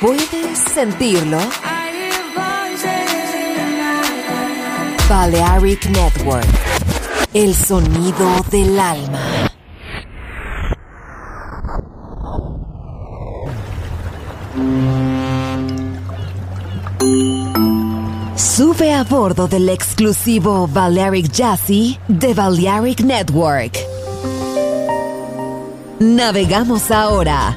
¿Puedes sentirlo? Balearic Network. El sonido del alma. Sube a bordo del exclusivo Balearic Jazzy de Balearic Network. Navegamos ahora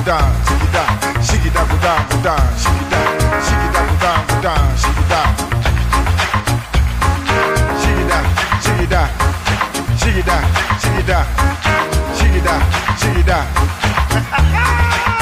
Shigida, shigida, shigida, shigida, shigida, shigida, shigida, shigida, shigida, shigida, shigida. down, shake it down, down, down, shake it down, shake it down, shake it down, shake it down, shake it down, shake it down, shake it down.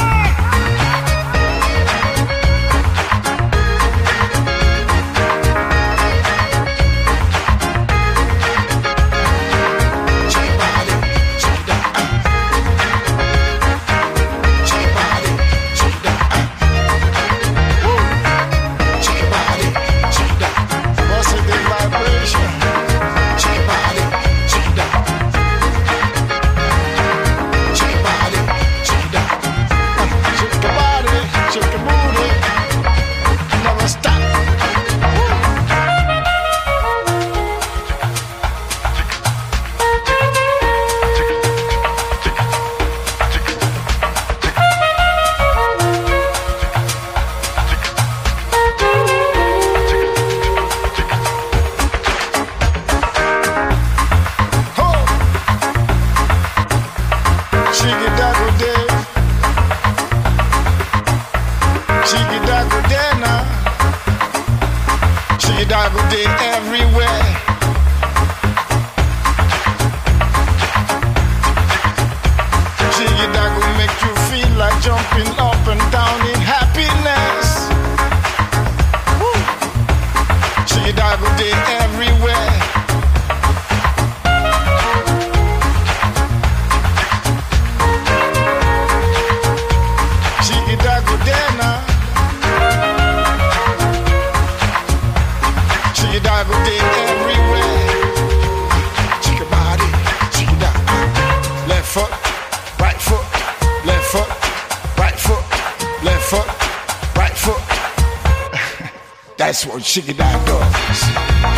shake it out, dogs.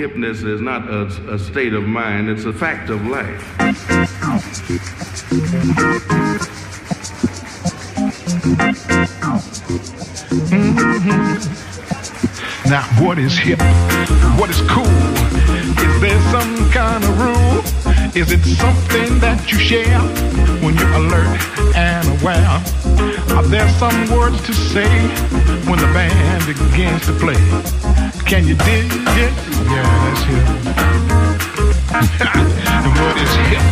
Hipness is not a, a state of mind, it's a fact of life. Now, what is hip? What is cool? Is there some kind of rule? Is it something that you share when you're alert and aware? Are there some words to say when the band begins to play? Can you dig it? Yeah, that's hip. and what is hip?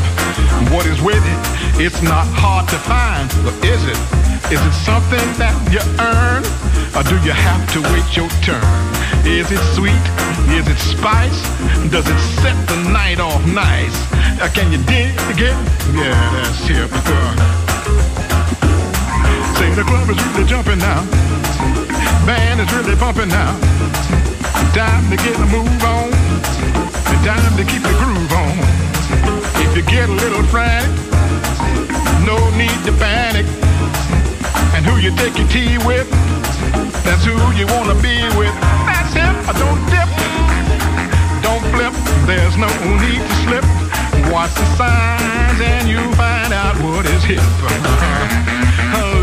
What is with it? It's not hard to find, but is it? Is it something that you earn? Or do you have to wait your turn? Is it sweet? Is it spice? Does it set the night off nice? Uh, can you dig it? Yeah, that's hip. Say the club is really jumping now. Band is really pumping now. Time to get a move on. Time to keep the groove on. If you get a little frantic, no need to panic. And who you take your tea with, that's who you wanna be with. That's him. Don't dip, don't flip. There's no need to slip. Watch the signs and you'll find out what is hip. Oh,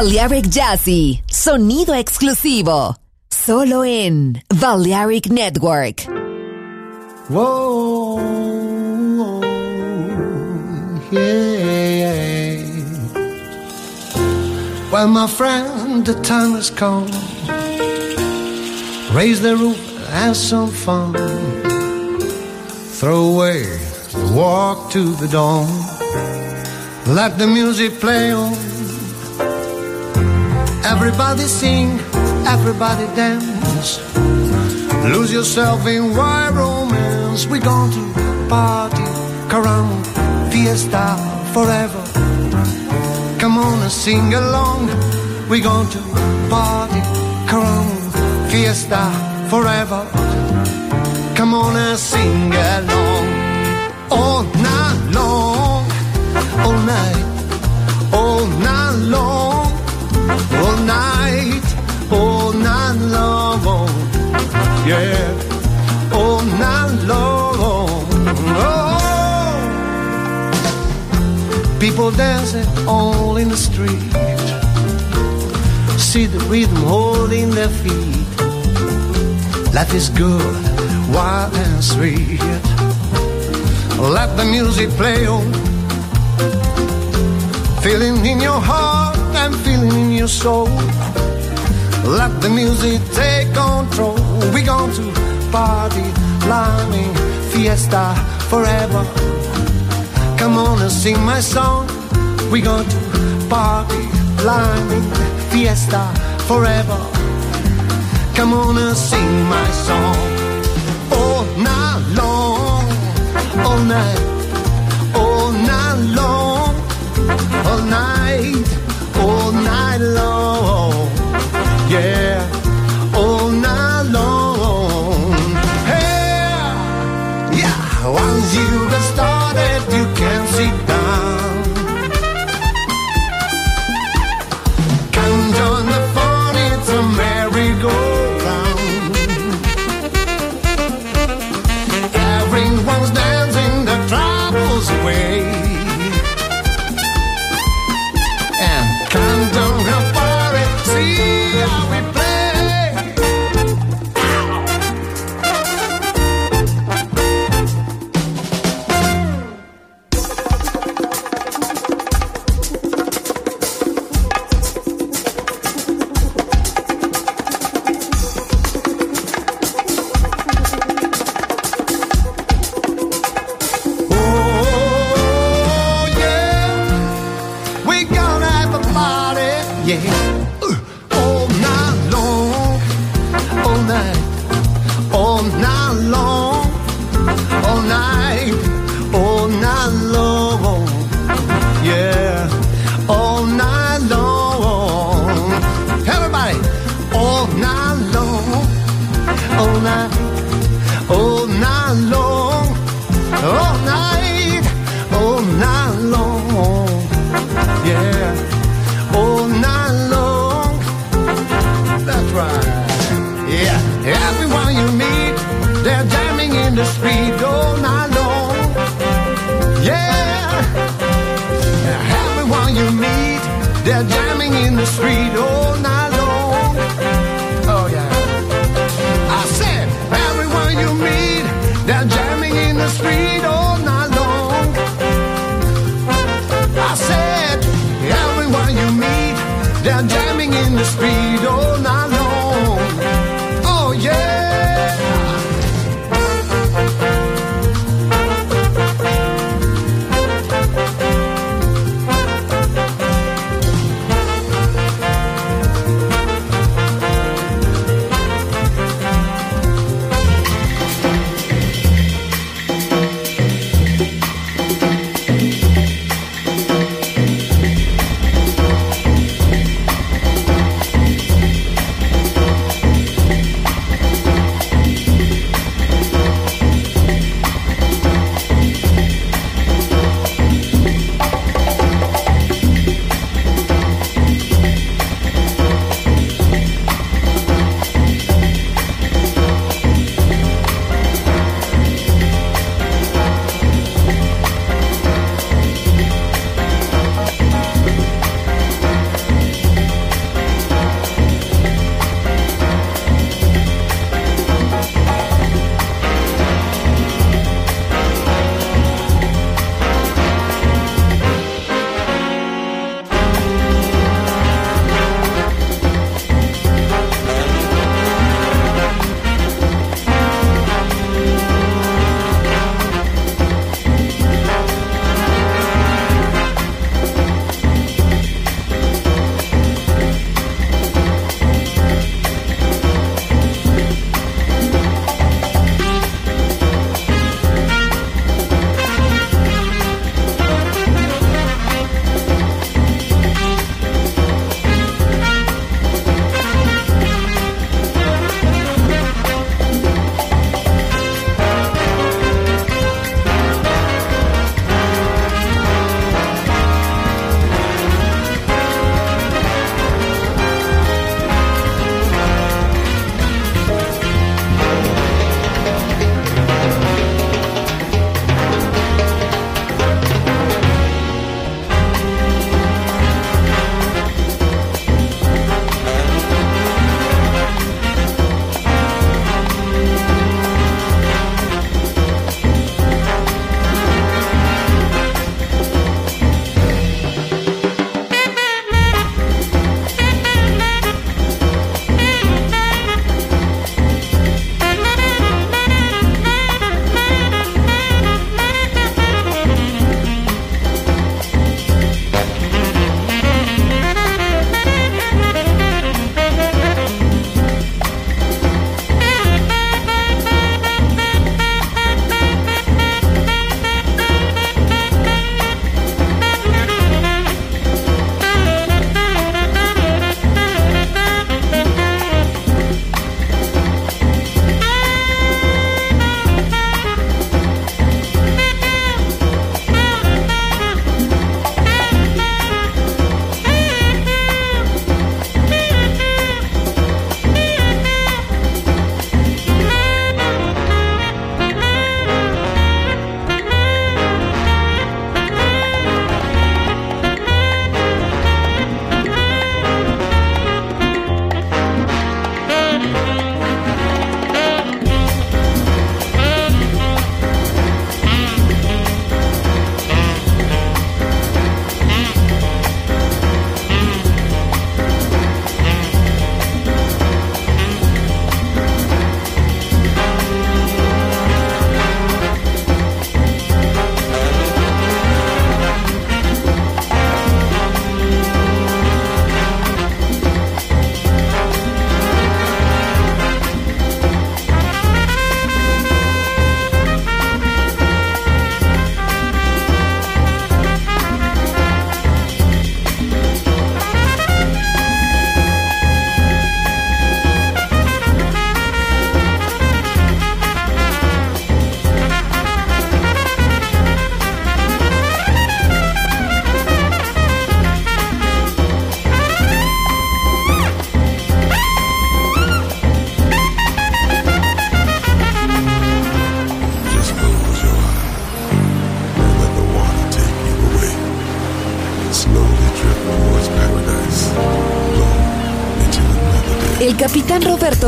Balearic Jazzy, sonido exclusivo, solo en Balearic Network. Whoa, yeah. Well, my friend, the time has come. Raise the roof, have some fun. Throw away the walk to the dawn. Let the music play on. Everybody sing, everybody dance. Lose yourself in wild romance. We're going to party, caramba, fiesta forever. Come on and sing along. We're going to party, caramba, fiesta forever. Come on and sing along. All night long, all night, all night long, Yeah, all night long. Oh. People dancing all in the street. See the rhythm holding their feet. Life is good, wild and sweet. Let the music play on. Feeling in your heart and feeling in your soul. Let the music take control. We're going to party, climbing, fiesta forever. Come on and sing my song. We're going to party, climbing, fiesta forever. Come on and sing my song. All night long, all night, all night long, all night, all night long. Yeah,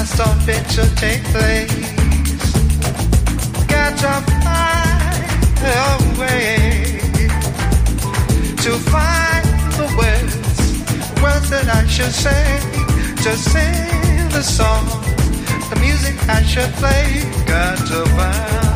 must all picture take place. Get your mind way to find the words, words that I should say, to sing the song, the music I should play. Got to find.